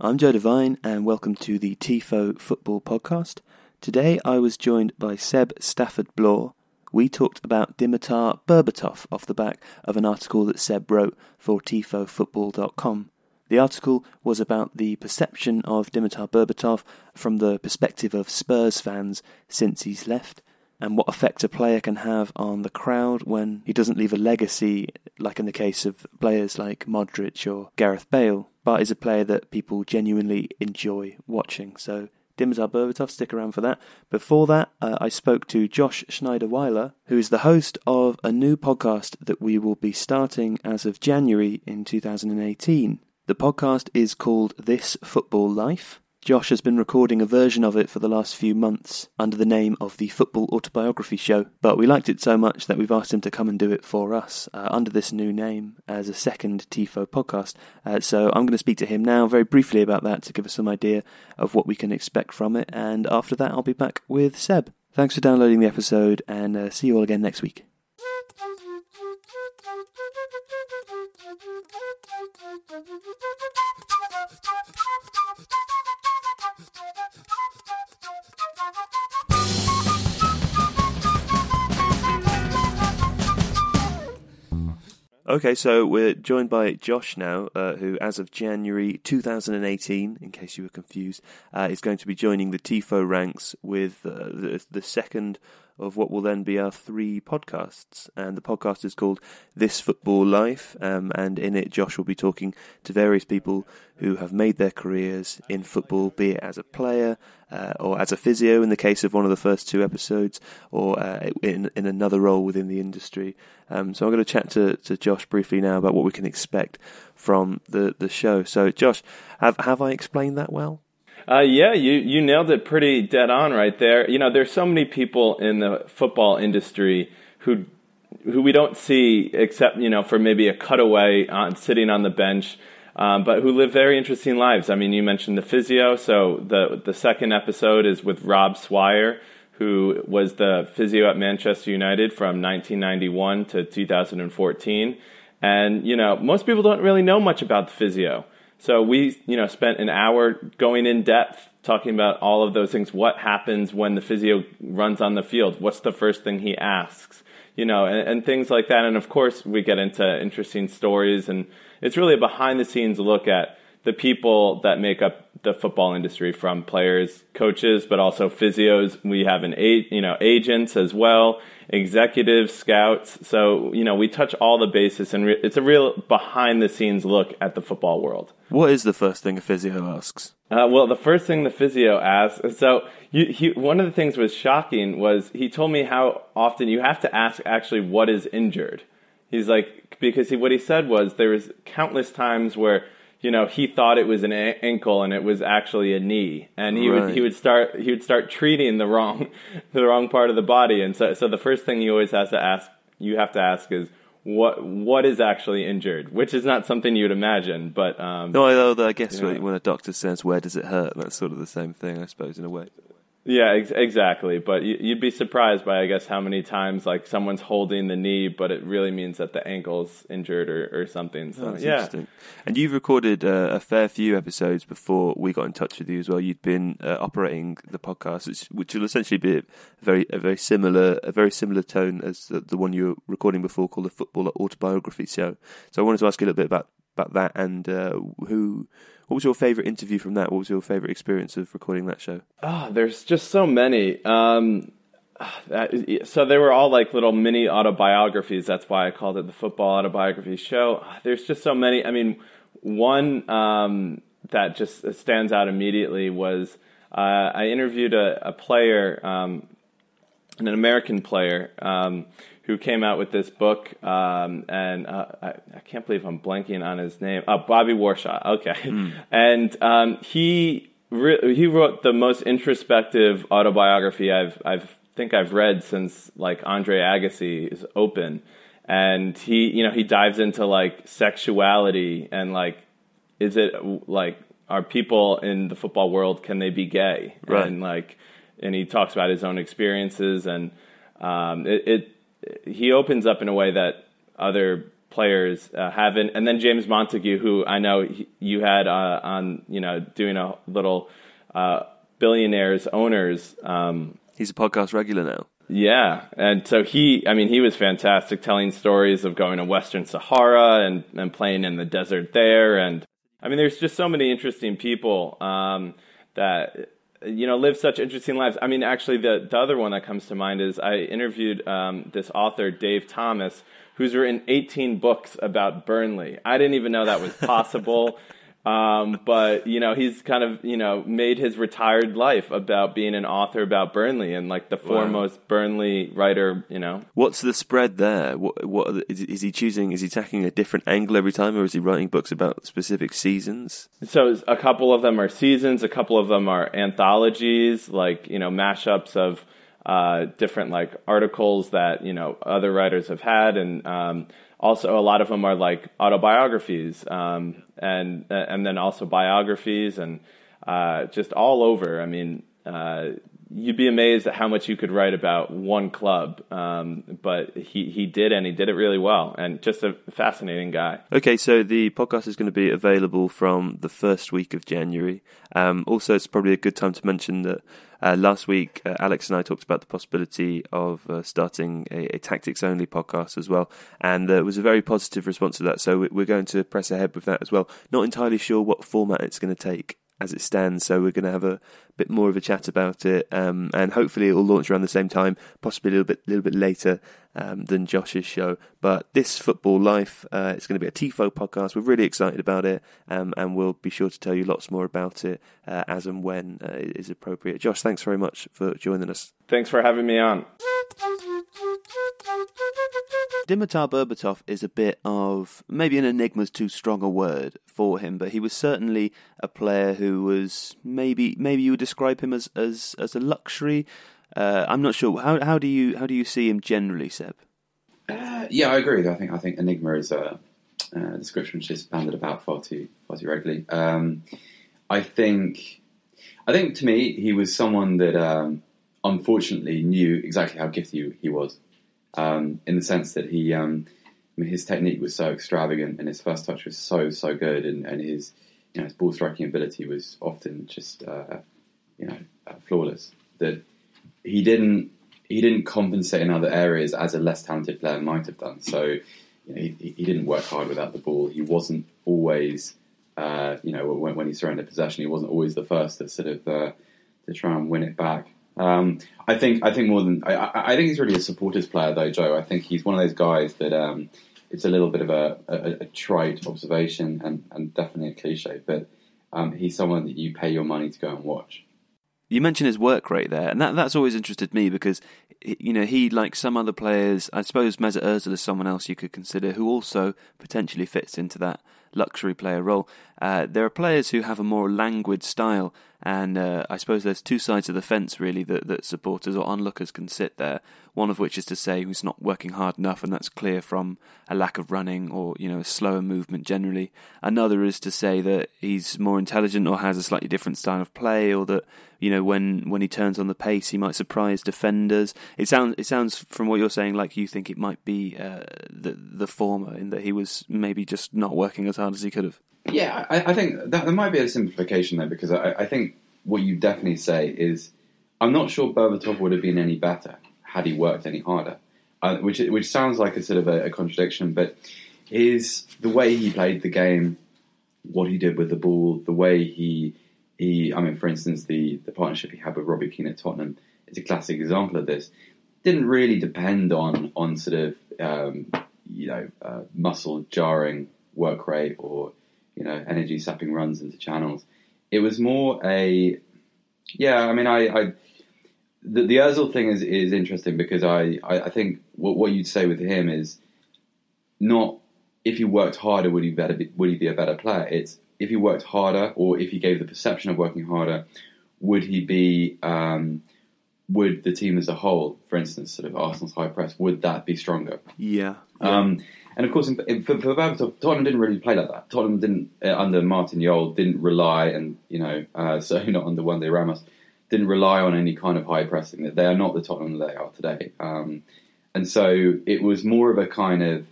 I'm Joe Devine, and welcome to the TIFO Football Podcast. Today I was joined by Seb Stafford Bloor. We talked about Dimitar Berbatov off the back of an article that Seb wrote for TIFOFootball.com. The article was about the perception of Dimitar Berbatov from the perspective of Spurs fans since he's left, and what effect a player can have on the crowd when he doesn't leave a legacy, like in the case of players like Modric or Gareth Bale, but is a player that people genuinely enjoy watching. So Dimitar Berbatov, stick around for that. Before that, uh, I spoke to Josh Schneider Weiler, who is the host of a new podcast that we will be starting as of January in 2018. The podcast is called This Football Life. Josh has been recording a version of it for the last few months under the name of the Football Autobiography Show, but we liked it so much that we've asked him to come and do it for us uh, under this new name as a second TIFO podcast. Uh, so I'm going to speak to him now very briefly about that to give us some idea of what we can expect from it, and after that, I'll be back with Seb. Thanks for downloading the episode, and uh, see you all again next week. Okay, so we're joined by Josh now, uh, who, as of January 2018, in case you were confused, uh, is going to be joining the TIFO ranks with uh, the, the second of what will then be our three podcasts. And the podcast is called This Football Life. Um, and in it, Josh will be talking to various people who have made their careers in football, be it as a player uh, or as a physio in the case of one of the first two episodes, or uh, in, in another role within the industry. Um, so I'm going to chat to, to Josh briefly now about what we can expect from the, the show. So, Josh, have, have I explained that well? Uh, yeah, you, you nailed it pretty dead on right there. You know, there's so many people in the football industry who who we don't see except you know for maybe a cutaway on sitting on the bench, um, but who live very interesting lives. I mean, you mentioned the physio, so the the second episode is with Rob Swire, who was the physio at Manchester United from 1991 to 2014, and you know most people don't really know much about the physio. So we, you know, spent an hour going in depth talking about all of those things. What happens when the physio runs on the field? What's the first thing he asks? You know, and, and things like that. And of course, we get into interesting stories, and it's really a behind the scenes look at the people that make up the football industry from players, coaches, but also physios. We have an you know agents as well, executives, scouts. So you know we touch all the bases, and re- it's a real behind the scenes look at the football world. What is the first thing a physio asks? Uh, well, the first thing the physio asks. So you, he, one of the things was shocking was he told me how often you have to ask actually what is injured. He's like because he, what he said was there was countless times where you know, he thought it was an ankle and it was actually a knee, and he right. would he would start he would start treating the wrong the wrong part of the body, and so so the first thing you always has to ask you have to ask is what what is actually injured, which is not something you'd imagine, but um, no, although I guess you know, when a doctor says where does it hurt, that's sort of the same thing, I suppose, in a way. Yeah, ex- exactly. But you'd be surprised by, I guess, how many times like someone's holding the knee, but it really means that the ankle's injured or, or something. So yeah. Interesting. And you've recorded uh, a fair few episodes before we got in touch with you as well. You'd been uh, operating the podcast, which, which, will essentially be a very a very similar a very similar tone as the, the one you were recording before, called the Footballer Autobiography Show. So I wanted to ask you a little bit about about that and uh, who what was your favorite interview from that? What was your favorite experience of recording that show? Oh, there's just so many. Um, that, so they were all like little mini autobiographies. That's why I called it the Football Autobiography Show. There's just so many. I mean, one um, that just stands out immediately was uh, I interviewed a, a player, um, an American player um, who came out with this book, um, and uh, I, I, can't believe I'm blanking on his name. Uh, Bobby Warshaw. Okay, mm. and um, he re- he wrote the most introspective autobiography I've I've think I've read since like Andre Agassi is open, and he you know he dives into like sexuality and like is it like are people in the football world can they be gay right. and like and he talks about his own experiences and um, it, it he opens up in a way that other players uh, haven't. and then James Montague, who I know he, you had uh, on, you know, doing a little uh, billionaires owners. Um, He's a podcast regular now. Yeah, and so he, I mean, he was fantastic, telling stories of going to Western Sahara and and playing in the desert there, and I mean, there's just so many interesting people um, that you know live such interesting lives. I mean, actually, the the other one that comes to mind is I interviewed um, this author Dave Thomas, who's written 18 books about Burnley. I didn't even know that was possible. Um, but you know, he's kind of you know made his retired life about being an author about Burnley and like the foremost wow. Burnley writer. You know, what's the spread there? What what is, is he choosing? Is he taking a different angle every time, or is he writing books about specific seasons? So a couple of them are seasons, a couple of them are anthologies, like you know mashups of uh, different like articles that you know other writers have had, and um, also a lot of them are like autobiographies, um, and and then also biographies, and uh, just all over. I mean, uh, you'd be amazed at how much you could write about one club. Um, but he, he did, and he did it really well, and just a fascinating guy. Okay, so the podcast is going to be available from the first week of January. Um, also, it's probably a good time to mention that uh, last week, uh, Alex and I talked about the possibility of uh, starting a, a, tactics only podcast as well, and there was a very positive response to that. So we're going to press ahead with that as well. Not entirely sure what format it's going to take as it stands. So we're going to have a bit more of a chat about it, um, and hopefully it will launch around the same time, possibly a little bit, little bit later um, than Josh's show. But this football life, uh, it's going to be a Tifo podcast. We're really excited about it, um, and we'll be sure to tell you lots more about it uh, as and when uh, it is appropriate. Josh, thanks very much for joining us. Thanks for having me on. Dimitar Berbatov is a bit of maybe an enigma's too strong a word for him, but he was certainly a player who was maybe maybe you would describe him as as as a luxury. Uh, I'm not sure. How how do you how do you see him generally, Seb? Uh, yeah, I agree. I think I think enigma is a, a description which is banded about far too far too regularly. Um, I think I think to me he was someone that um, unfortunately knew exactly how gifted he was um, in the sense that he, um, I mean, his technique was so extravagant and his first touch was so so good, and, and his you know his ball striking ability was often just uh, you know uh, flawless. That he didn't he didn't compensate in other areas as a less talented player might have done. So you know, he, he didn't work hard without the ball. He wasn't always uh, you know when, when he surrendered possession, he wasn't always the first to sort of uh, to try and win it back. Um, I think I think more than I, I, think he's really a supporters player though, Joe. I think he's one of those guys that um, it's a little bit of a, a, a trite observation and, and, definitely a cliche, but um, he's someone that you pay your money to go and watch. You mentioned his work rate there, and that, that's always interested me because you know he, like some other players, I suppose Mesut Ozil is someone else you could consider who also potentially fits into that luxury player role. Uh, there are players who have a more languid style, and uh, I suppose there's two sides of the fence really that, that supporters or onlookers can sit there. One of which is to say he's not working hard enough, and that's clear from a lack of running or you know a slower movement generally. Another is to say that he's more intelligent or has a slightly different style of play, or that you know when when he turns on the pace he might surprise defenders. It sounds it sounds from what you're saying like you think it might be uh, the the former in that he was maybe just not working as hard as he could have. Yeah, I, I think that there might be a simplification there because I, I, think what you definitely say is I'm not sure Berbatov would have been any better had he worked any harder, uh, which which sounds like a sort of a, a contradiction, but is the way he played the game, what he did with the ball, the way he he I mean, for instance, the the partnership he had with Robbie Keane at Tottenham is a classic example of this. Didn't really depend on on sort of um, you know uh, muscle jarring work rate or you know, energy sapping runs into channels. It was more a, yeah. I mean, I, I the, the Özil thing is is interesting because I, I, I think what, what you'd say with him is not if he worked harder would he better be, would he be a better player. It's if he worked harder or if he gave the perception of working harder, would he be um, would the team as a whole, for instance, sort of Arsenal's high press, would that be stronger? Yeah. Um, and of course, in, in, for, for Tottenham didn't really play like that. Tottenham didn't, uh, under Martin Jol, didn't rely, and you know, uh, certainly not under Juande Ramos, didn't rely on any kind of high pressing. That they are not the Tottenham they are today. Um, and so it was more of a kind of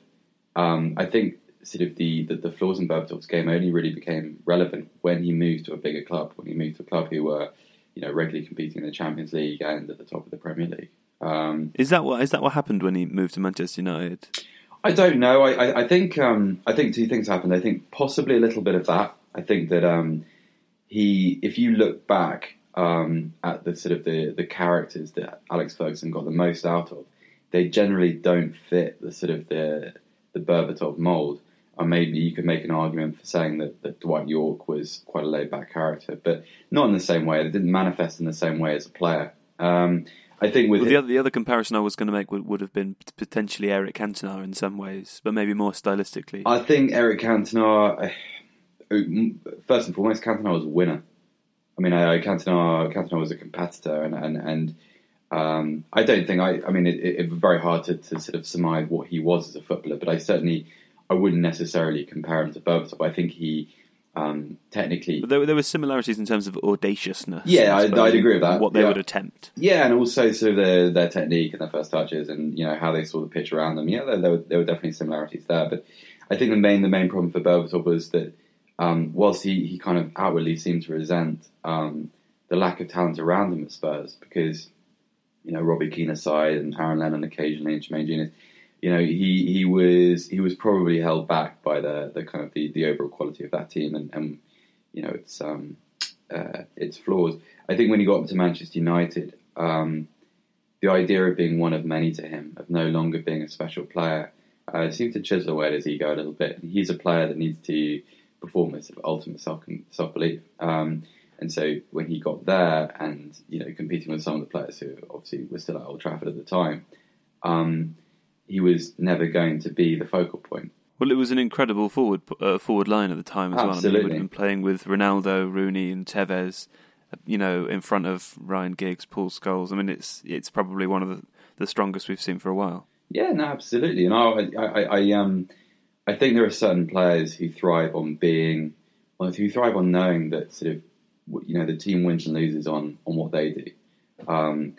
um, I think sort of the, the, the flaws in Berbatov's game only really became relevant when he moved to a bigger club, when he moved to a club who were, you know, regularly competing in the Champions League and at the top of the Premier League. Um, is that what is that what happened when he moved to Manchester United? I don't know. I, I, I think um, I think two things happened. I think possibly a little bit of that. I think that um, he, if you look back um, at the sort of the, the characters that Alex Ferguson got the most out of, they generally don't fit the sort of the the Berbatov mold. And maybe you could make an argument for saying that, that Dwight Yorke was quite a laid back character, but not in the same way. It didn't manifest in the same way as a player. Um, I think with well, the other the other comparison I was going to make would, would have been potentially Eric Cantona in some ways, but maybe more stylistically. I think Eric Cantona, uh, first and foremost, Cantona was a winner. I mean, I, Cantona Cantona was a competitor, and and, and um, I don't think I. I mean, it, it, it's very hard to, to sort of surmise what he was as a footballer, but I certainly I wouldn't necessarily compare him to Berbatov. I think he um, technically. But there, there were similarities in terms of audaciousness. Yeah, I, would agree with that. What they yeah. would attempt. Yeah, and also sort of their, their technique and their first touches, and you know how they saw the pitch around them. Yeah, there, there, were, there were definitely similarities there. But I think the main the main problem for Berbatov was that um, whilst he, he kind of outwardly seemed to resent um, the lack of talent around him at Spurs, because you know Robbie Keane aside and Aaron Lennon occasionally and Jermaine Jenas you know, he, he was he was probably held back by the, the kind of the, the overall quality of that team and, and you know its um, uh, its flaws. I think when he got to Manchester United, um, the idea of being one of many to him, of no longer being a special player, uh, seemed to chisel away at his ego a little bit. He's a player that needs to perform with ultimate self self belief. Um, and so when he got there and you know competing with some of the players who obviously were still at Old Trafford at the time, um, he was never going to be the focal point. Well, it was an incredible forward uh, forward line at the time as Absolutely. well. I mean, he would have been playing with Ronaldo, Rooney, and Tevez. You know, in front of Ryan Giggs, Paul Scholes. I mean, it's it's probably one of the, the strongest we've seen for a while. Yeah, no, absolutely. And I, I, I, um, I think there are certain players who thrive on being, well, who thrive on knowing that sort of, you know, the team wins and loses on on what they do. Um,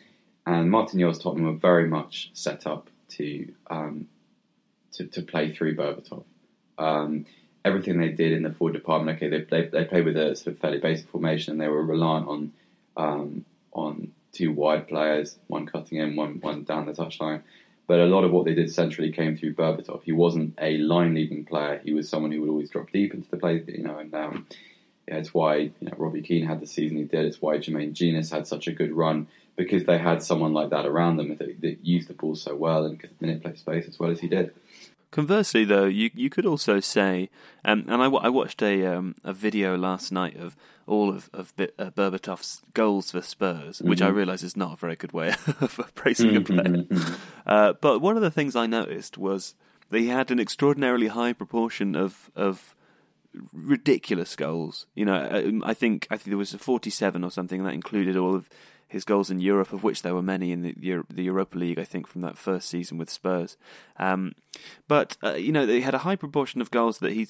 and Martin Tottenham were very much set up to um, to, to play through Berbatov. Um, everything they did in the forward department, okay, they they, they played with a sort of fairly basic formation, and they were reliant on um, on two wide players, one cutting in, one one down the touchline. But a lot of what they did centrally came through Berbatov. He wasn't a line leading player. He was someone who would always drop deep into the play, you know, and um, yeah, it's why you know Robbie Keane had the season he did. It's why Jermaine Jenas had such a good run because they had someone like that around them that, that used the ball so well and could manipulate space as well as he did. Conversely, though, you you could also say, um, and I, I watched a um, a video last night of all of of uh, Berbatov's goals for Spurs, mm-hmm. which I mm-hmm. realise is not a very good way of praising a player. Mm-hmm. Uh, but one of the things I noticed was that he had an extraordinarily high proportion of of ridiculous goals. You know, um, I think I think there was a forty-seven or something that included all of his goals in Europe, of which there were many in the the Europa League, I think, from that first season with Spurs. Um, but uh, you know, he had a high proportion of goals that he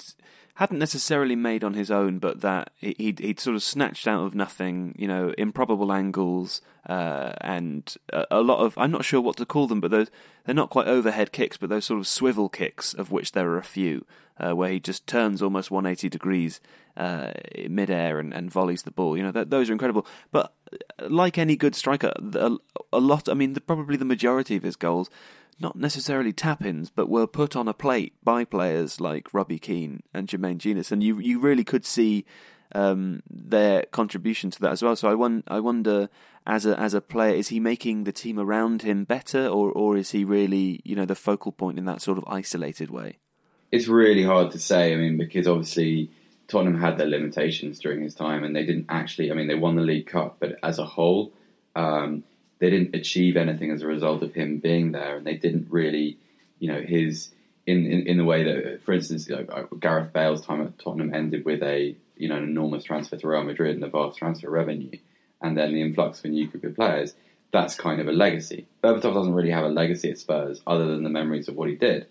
hadn't necessarily made on his own, but that he'd, he'd sort of snatched out of nothing. You know, improbable angles uh, and a, a, lot of I'm not sure what to call them, but those they're not quite overhead kicks, but those sort of swivel kicks, of which there are a few, uh, where he just turns almost 180 degrees uh, midair and, and volleys the ball. You know, that, those are incredible. But like any good striker, a, a lot. I mean, the, probably the majority of his goals, not necessarily tap-ins, but were put on a plate by players like Robbie Keane and Jermaine Jenas, and you you really could see um, their contribution to that as well. So I, won- I wonder, as a as a player, is he making the team around him better, or or is he really you know the focal point in that sort of isolated way? It's really hard to say. I mean, because obviously Tottenham had their limitations during his time, and they didn't actually. I mean, they won the League Cup, but as a whole, um, they didn't achieve anything as a result of him being there, and they didn't really, you know, his in in, in the way that, for instance, you know, Gareth Bale's time at Tottenham ended with a you know an enormous transfer to Real Madrid and a vast transfer revenue, and then the influx of a new group of players. That's kind of a legacy. Berbatov doesn't really have a legacy at Spurs other than the memories of what he did.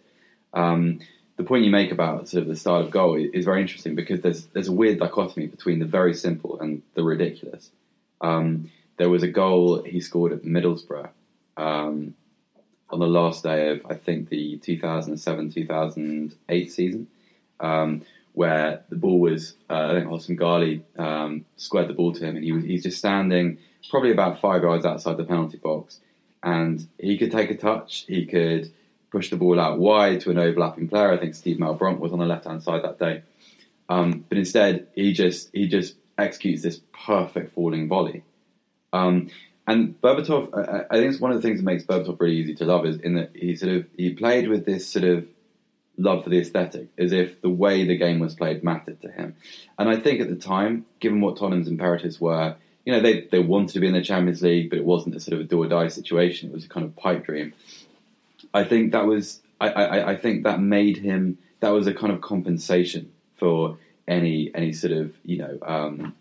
Um, the point you make about sort of the style of goal is very interesting because there's there's a weird dichotomy between the very simple and the ridiculous. Um, there was a goal he scored at Middlesbrough. Um, on the last day of I think the 2007-2008 season, um, where the ball was uh, I think Hossam Ghali um, squared the ball to him, and he was he's just standing probably about five yards outside the penalty box, and he could take a touch, he could push the ball out wide to an overlapping player. I think Steed Malbranque was on the left hand side that day, um, but instead he just he just executes this perfect falling volley. Um, and Berbatov, I, I, think it's one of the things that makes Berbatov really easy to love is in that he sort of he played with this sort of love for the aesthetic, as if the way the game was played mattered to him. And I think at the time, given what Tottenham's imperatives were, you know, they, they wanted to be in the Champions League, but it wasn't a sort of a do or die situation. It was a kind of pipe dream. I think that was, I, I, I think that made him, that was a kind of compensation for any, any sort of, you know, um,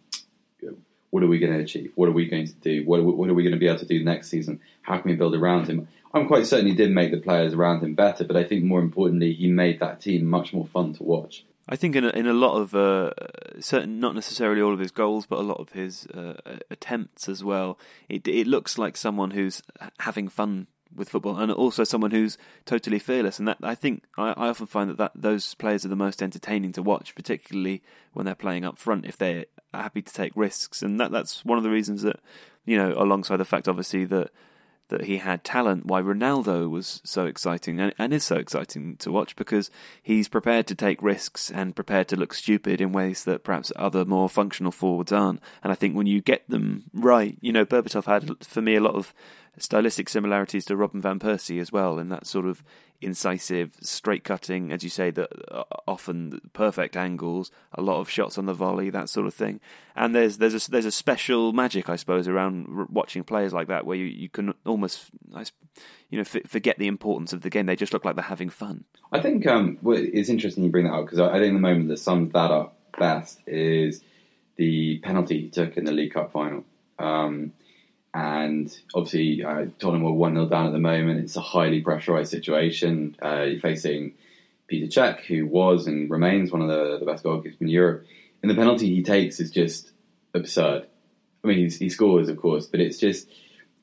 what are we going to achieve? What are we going to do? What are we, what are we going to be able to do next season? How can we build around him? I'm quite certain he did make the players around him better, but I think more importantly, he made that team much more fun to watch. I think in a, in a lot of uh, certain, not necessarily all of his goals, but a lot of his uh, attempts as well. It it looks like someone who's having fun with football, and also someone who's totally fearless. And that I think I, I often find that, that those players are the most entertaining to watch, particularly when they're playing up front. If they're happy to take risks, and that that's one of the reasons that you know, alongside the fact obviously that that he had talent, why Ronaldo was so exciting and, and, is so exciting to watch because he's prepared to take risks and prepared to look stupid in ways that perhaps other more functional forwards aren't. And I think when you get them right, you know, Berbatov had for me a lot of stylistic similarities to Robin van Persie as well, in that sort of incisive, straight cutting, as you say, that uh, often perfect angles, a lot of shots on the volley, that sort of thing. And there's there's a, there's a special magic, I suppose, around watching players like that, where you, you can almost, you know, forget the importance of the game. They just look like they're having fun. I think um, it's interesting you bring that up because I, I think the moment that sums that up best is the penalty he took in the League Cup final. Um, and obviously, uh, Tottenham were 1 0 down at the moment. It's a highly pressurised situation. Uh, you're facing Peter Cech, who was and remains one of the, the best goalkeepers in Europe. And the penalty he takes is just absurd. I mean, he scores, of course, but it's just.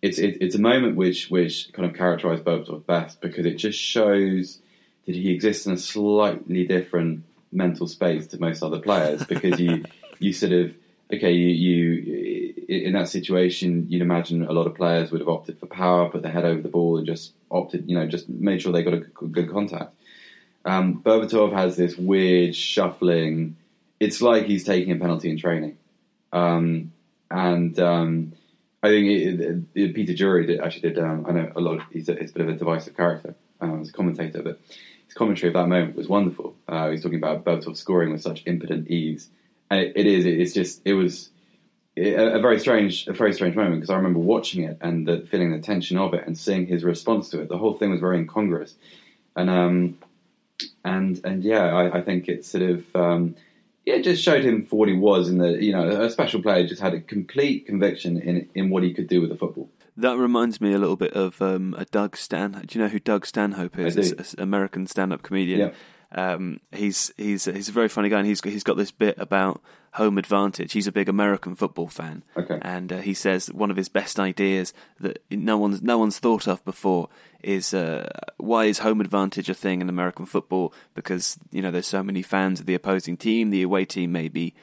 It's it, it's a moment which which kind of characterised Berbatov best because it just shows that he exists in a slightly different mental space to most other players because you you sort of okay you you in that situation, you'd imagine a lot of players would have opted for power, put their head over the ball, and just opted, you know, just made sure they got a good contact. Um, Berbatov has this weird shuffling. It's like he's taking a penalty in training, um, and um, I think it, it, it, Peter Drury did, actually did. Um, I know a lot. Of, he's, a, he's a bit of a divisive character um, as a commentator, but his commentary of that moment was wonderful. Uh, he's talking about Berbatov scoring with such impotent ease, and it is. it's just. It was a, a, very strange, a very strange moment because I remember watching it and the, feeling the tension of it and seeing his response to it. The whole thing was very incongruous, and um, and and yeah, I, I think it sort of um, yeah, it just showed him for what he was, In the you know a special player just had a complete conviction in in what he could do with the football. That reminds me a little bit of um, a Doug Stan. Do you know who Doug Stanhope is? It's an American stand-up comedian. Yeah. Um, he's he's he's a very funny guy, and he's he's got this bit about home advantage. He's a big American football fan, okay. and uh, he says one of his best ideas that no one's no one's thought of before is uh, why is home advantage a thing in American football? Because you know there's so many fans of the opposing team, the away team may be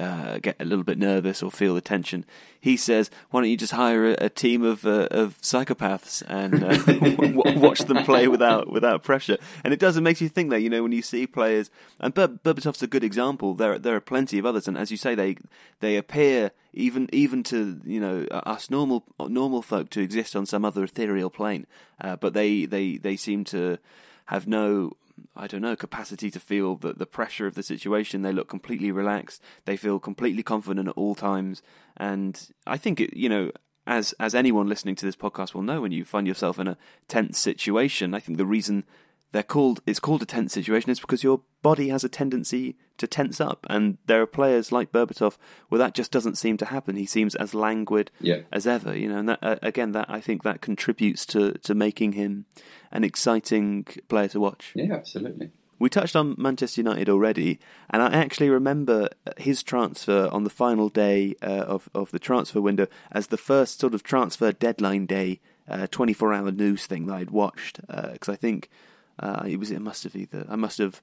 uh, get a little bit nervous or feel the tension. He says, "Why don't you just hire a, a team of uh, of psychopaths and uh, watch them play without without pressure?" And it does. It makes you think that you know when you see players, and Ber- Berbatov's a good example. There there are plenty of others, and as you say, they they appear even even to you know us normal normal folk to exist on some other ethereal plane, uh, but they they they seem to have no I don't know, capacity to feel the, the pressure of the situation. They look completely relaxed. They feel completely confident at all times. And I think, it, you know, as as anyone listening to this podcast will know, when you find yourself in a tense situation, I think the reason they're called it's called a tense situation. Is because your body has a tendency to tense up. And there are players like Berbatov where that just doesn't seem to happen. He seems as languid yeah. as ever you know and that, uh, again that I think that contributes to to making him an exciting player to watch. Yeah absolutely. We touched on Manchester United already, and I actually remember his transfer on the final day uh, of of the transfer window as the first sort of transfer deadline day uh, 24 hour news thing that I'd watched because uh, I think uh, it was it must have either I must have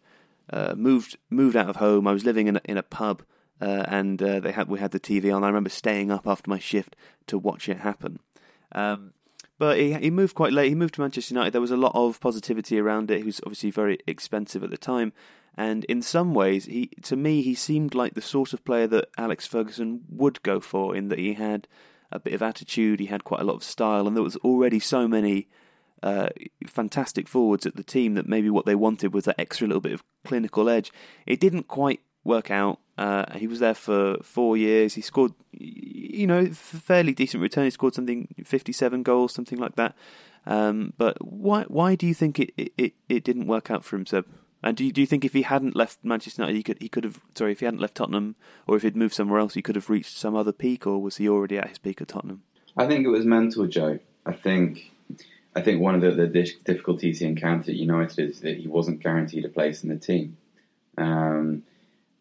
uh, moved moved out of home. I was living in a, in a pub uh, and uh, they had we had the TV on. I remember staying up after my shift to watch it happen. Um, but he he moved quite late. He moved to Manchester United. There was a lot of positivity around it. He was obviously very expensive at the time, and in some ways, he to me he seemed like the sort of player that Alex Ferguson would go for. In that he had a bit of attitude, he had quite a lot of style, and there was already so many uh, fantastic forwards at the team that maybe what they wanted was that extra little bit of clinical edge. It didn't quite work out. Uh, he was there for four years. He scored, you know, fairly decent return. He scored something fifty-seven goals, something like that. Um, but why why do you think it, it, it didn't work out for him, Seb? And do you, do you think if he hadn't left Manchester United, he could he could have sorry if he hadn't left Tottenham, or if he'd moved somewhere else, he could have reached some other peak, or was he already at his peak at Tottenham? I think it was mental, Joe. I think I think one of the, the difficulties he encountered at United is that he wasn't guaranteed a place in the team. Um,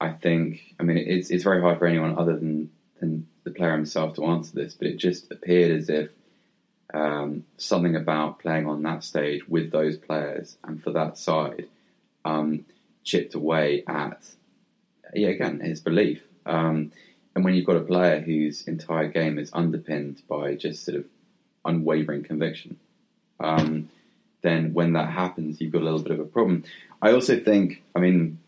I think, I mean, it's it's very hard for anyone other than than the player himself to answer this, but it just appeared as if um, something about playing on that stage with those players and for that side um, chipped away at, yeah, again, his belief. Um, and when you've got a player whose entire game is underpinned by just sort of unwavering conviction, um, then when that happens, you've got a little bit of a problem. I also think, I mean,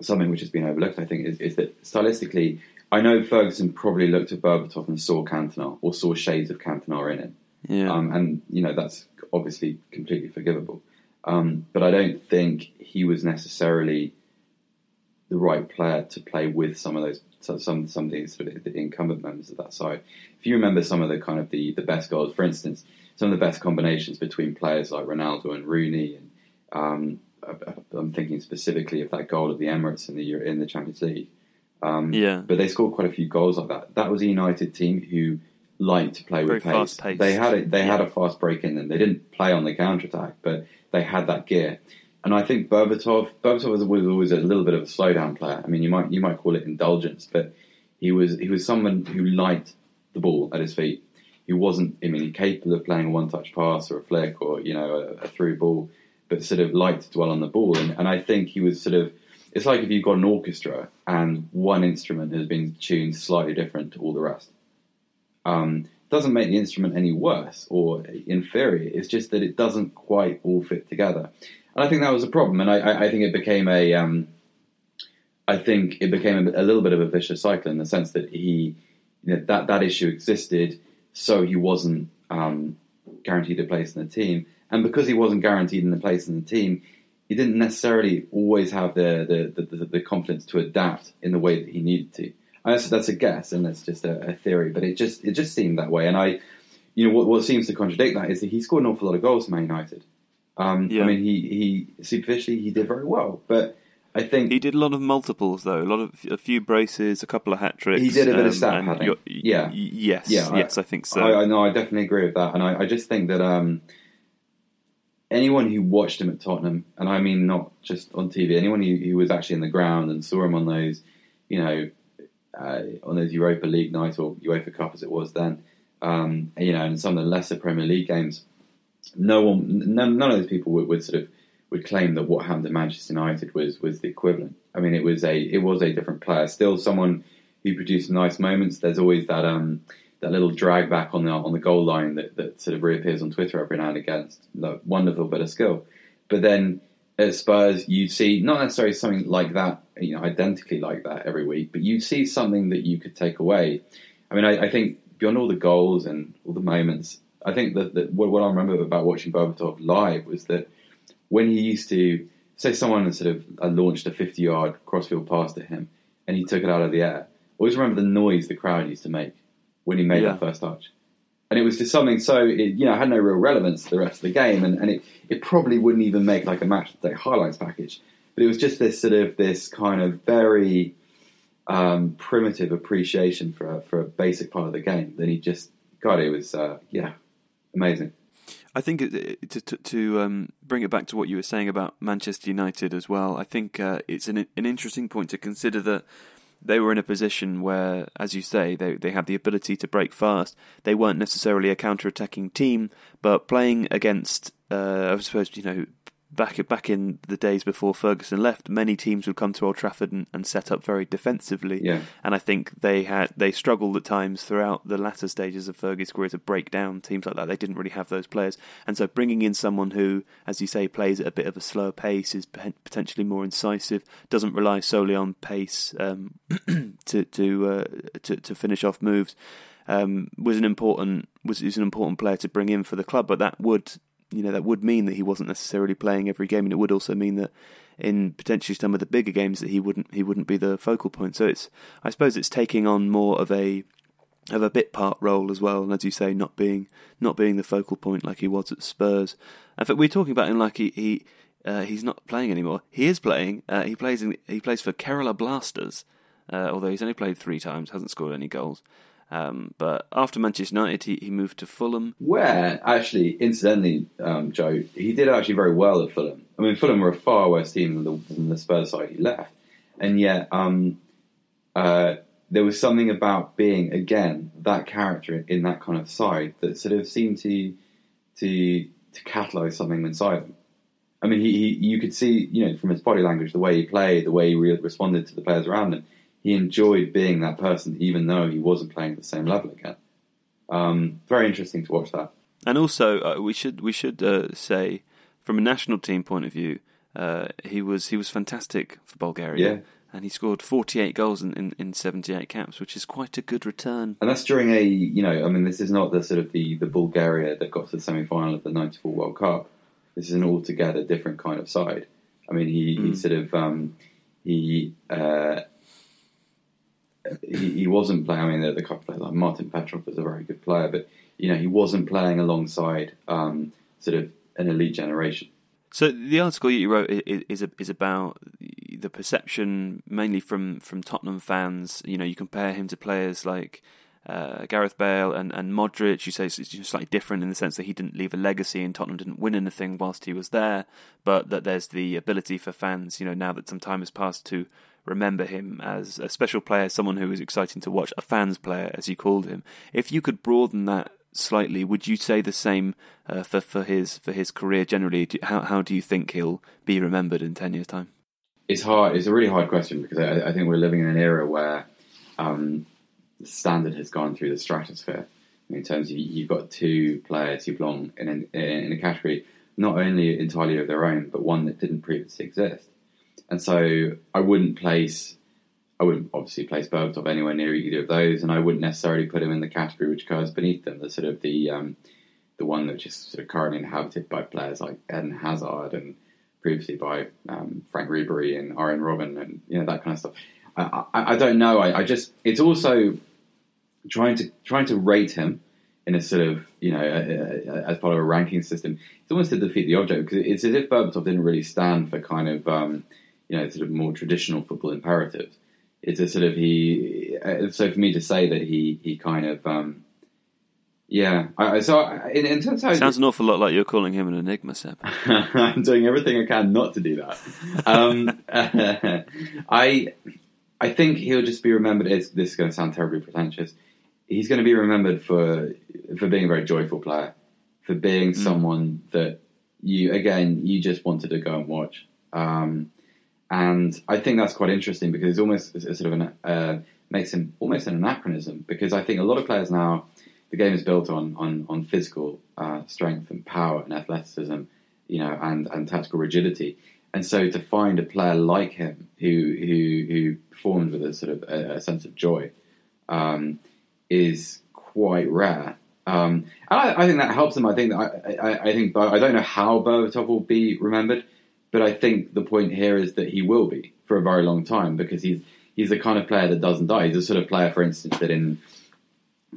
something which has been overlooked, I think, is, is that stylistically, I know Ferguson probably looked at Berbatov and saw Cantona or saw shades of Cantona in it. Yeah. Um, and, you know, that's obviously completely forgivable. Um, but I don't think he was necessarily the right player to play with some of those some some of the sort of the incumbent members of that side. If you remember some of the kind of the, the best goals, for instance, some of the best combinations between players like Ronaldo and Rooney, and um, I'm thinking specifically of that goal of the Emirates in the in the Champions League. Um, yeah, but they scored quite a few goals like that. That was a United team who liked to play Very with pace. Pace. They had it. They yeah. had a fast break in them. They didn't play on the counter attack, but they had that gear. And I think Berbatov, Berbatov was, was always a little bit of a slowdown player. I mean, you might you might call it indulgence, but he was he was someone who liked the ball at his feet. He wasn't, I mean, capable of playing a one-touch pass or a flick or you know a, a through ball, but sort of liked to dwell on the ball. And, and I think he was sort of. It's like if you've got an orchestra and one instrument has been tuned slightly different to all the rest. Um, doesn't make the instrument any worse or inferior. It's just that it doesn't quite all fit together, and I think that was a problem. And I, I think it became a, um, I think it became a, a, little bit of a vicious cycle in the sense that he, you know, that that issue existed, so he wasn't um, guaranteed a place in the team, and because he wasn't guaranteed in a place in the team, he didn't necessarily always have the the, the, the confidence to adapt in the way that he needed to. That's, that's a guess and that's just a, a, theory, but it just it just seemed that way. And I, you know, what, what seems to contradict that is that he scored an awful lot of goals for Man United. Um, yeah. I mean, he he superficially he did very well, but I think he did a lot of multiples though, a lot of a few braces, a couple of hat tricks. He did a bit um, of stat padding. Yeah, yes, yeah, yes, I, I think so. I, I know, I definitely agree with that, and I, I just think that um, anyone who watched him at Tottenham, and I mean not just on TV, anyone who, who was actually in the ground and saw him on those, you know, uh, on those Europa League nights or UEFA Cup as it was then, um, you know, and some of the lesser Premier League games, no one, none, none of those people would, would, sort of would claim that what happened at Manchester United was was the equivalent. I mean, it was a it was a different player. Still, someone who produced nice moments. There's always that um, that little drag back on the on the goal line that, that sort of reappears on Twitter every now and again. It's wonderful bit of skill, but then at Spurs, you see not necessarily something like that, you know, identically like that every week, but you see something that you could take away. I mean, I, I think beyond all the goals and all the moments, I think that, that what, what, I remember about watching Berbatov live was that when he used to say someone sort of uh, launched a 50 yard crossfield pass to him and he took it out of the air, always remember the noise the crowd used to make when he made yeah. that first touch and it was just something so it, you know had no real relevance to the rest of the game, and, and it it probably wouldn't even make like a match day highlights package, but it was just this sort of this kind of very um, primitive appreciation for a, for a basic part of the game that he just God, it was uh, yeah amazing. I think to to, to um, bring it back to what you were saying about Manchester United as well. I think uh, it's an an interesting point to consider that they were in a position where, as you say, they they had the ability to break fast. They weren't necessarily a counter-attacking team, but playing against, uh, I suppose you know, back back in the days before Ferguson left, many teams would come to Old Trafford and, and, set up very defensively. Yeah. And I think they had they struggled at times throughout the latter stages of Fergie's career to break down teams like that. They didn't really have those players, and so bringing in someone who, as you say, plays at a bit of a slower pace, is potentially more incisive, doesn't rely solely on pace um, to to, uh, to to finish off moves. Um, was an important was, was an important player to bring in for the club, but that would you know that would mean that he wasn't necessarily playing every game, and it would also mean that in potentially some of the bigger games that he wouldn't he wouldn't be the focal point. So it's I suppose it's taking on more of a of a bit part role as well, and as you say, not being not being the focal point like he was at Spurs. In fact, we're talking about him like he. he uh, he's not playing anymore. He is playing. Uh, he plays. In, he plays for Kerala Blasters, uh, although he's only played three times, hasn't scored any goals. Um, but after Manchester United, he, he moved to Fulham. Where, actually, incidentally, um, Joe, he did actually very well at Fulham. I mean, Fulham were a far worse team than the, than the Spurs side he left. And yet, um, uh, there was something about being, again, that character in that kind of side that sort of seemed to to to catalyse something inside him. I mean, he, he, you could see, you know, from his body language, the way he played, the way he re- responded to the players around him he enjoyed being that person, even though he wasn't playing at the same level again. Um, very interesting to watch that. And also, uh, we should we should uh, say, from a national team point of view, uh, he was he was fantastic for Bulgaria. Yeah. And he scored 48 goals in, in, in, 78 caps, which is quite a good return. And that's during a, you know, I mean, this is not the sort of the, the Bulgaria that got to the semi final of the 94 World Cup. This is an altogether different kind of side. I mean, he, mm. he sort of, um, he, uh, he, he wasn't playing. I mean, the, the couple players like Martin Petrov was a very good player, but you know he wasn't playing alongside um, sort of an elite generation. So the article you wrote is is about the perception mainly from from Tottenham fans. You know, you compare him to players like uh, Gareth Bale and, and Modric. You say it's slightly different in the sense that he didn't leave a legacy and Tottenham didn't win anything whilst he was there, but that there's the ability for fans, you know, now that some time has passed to remember him as a special player, someone who was exciting to watch, a fans player, as you called him. If you could broaden that slightly, would you say the same uh, for for his for his career generally? How how do you think he'll be remembered in ten years' time? It's hard. It's a really hard question because I, I think we're living in an era where um, the standard has gone through the stratosphere. In terms of you've got two players who belong in, in, in a category not only entirely of their own, but one that didn't previously exist. And so I wouldn't place, I wouldn't obviously place Berbatov anywhere near either of those, and I wouldn't necessarily put him in the category which goes beneath them, the sort of the um, the one which is sort of currently inhabited by players like Eden Hazard and previously by um, Franck Ribéry and Arjen Robben and you know that kind of stuff. I, I, I don't know. I, I, just it's also trying to trying to rate him in a sort of you know as part of a ranking system. It's almost to defeat the object because it's as if Berbatov didn't really stand for kind of um, you know, sort of more traditional football imperatives. It's a sort of he. Uh, so for me to say that he he kind of um, yeah. I, so in, in terms of sounds an awful lot like you're calling him an enigma, Seb. I'm doing everything I can not to do that. Um, I I think he'll just be remembered. It's, this is going to sound terribly pretentious. He's going to be remembered for for being a very joyful player, for being mm. someone that you again you just wanted to go and watch. Um, and I think that's quite interesting because it's almost a sort of an uh, makes him almost an anachronism because I think a lot of players now the game is built on on, on physical uh, strength and power and athleticism, you know, and, and tactical rigidity. And so to find a player like him who who who performs with a sort of a, a sense of joy um, is quite rare. Um, and I, I, think that helps him. I think that I, I, I think I don't know how Berbatov will be remembered. But I think the point here is that he will be for a very long time because he's he's the kind of player that doesn't die. He's the sort of player, for instance, that in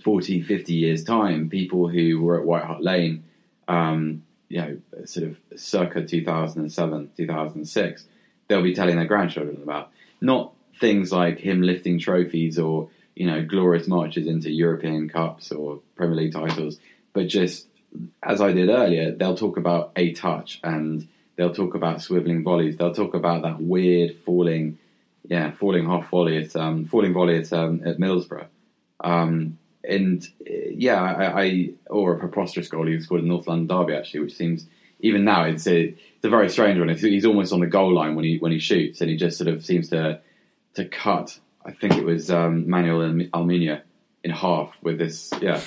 40, 50 years' time, people who were at White Hart Lane, um, you know, sort of circa 2007, 2006, they'll be telling their grandchildren about. Not things like him lifting trophies or, you know, glorious marches into European Cups or Premier League titles, but just, as I did earlier, they'll talk about a touch and They'll talk about swiveling volleys. They'll talk about that weird falling, yeah, falling half volley at um, falling volley at um, at Middlesbrough. Um, and uh, yeah, I, I, or a preposterous goal he scored in North London Derby actually, which seems even now it's a, it's a very strange one. he's almost on the goal line when he when he shoots, and he just sort of seems to to cut. I think it was um, Manuel Almunia in half with this. Yeah,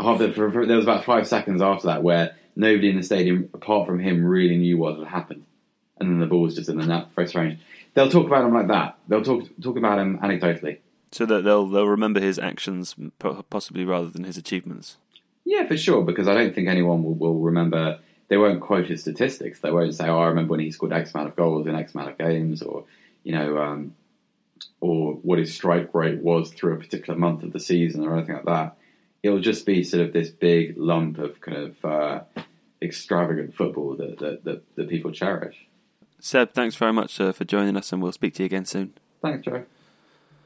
half the, there was about five seconds after that where nobody in the stadium apart from him really knew what had happened, and then the ball was just in the net. Very strange. They'll talk about him like that. They'll talk talk about him anecdotally. So that they'll they'll remember his actions possibly rather than his achievements. Yeah, for sure. Because I don't think anyone will, will remember. They won't quote his statistics. They won't say, "Oh, I remember when he scored X amount of goals in X amount of games," or you know, um, or what his strike rate was through a particular month of the season, or anything like that. It'll just be sort of this big lump of kind of uh, extravagant football that, that, that, that people cherish. Seb, thanks very much uh, for joining us, and we'll speak to you again soon. Thanks, Joe.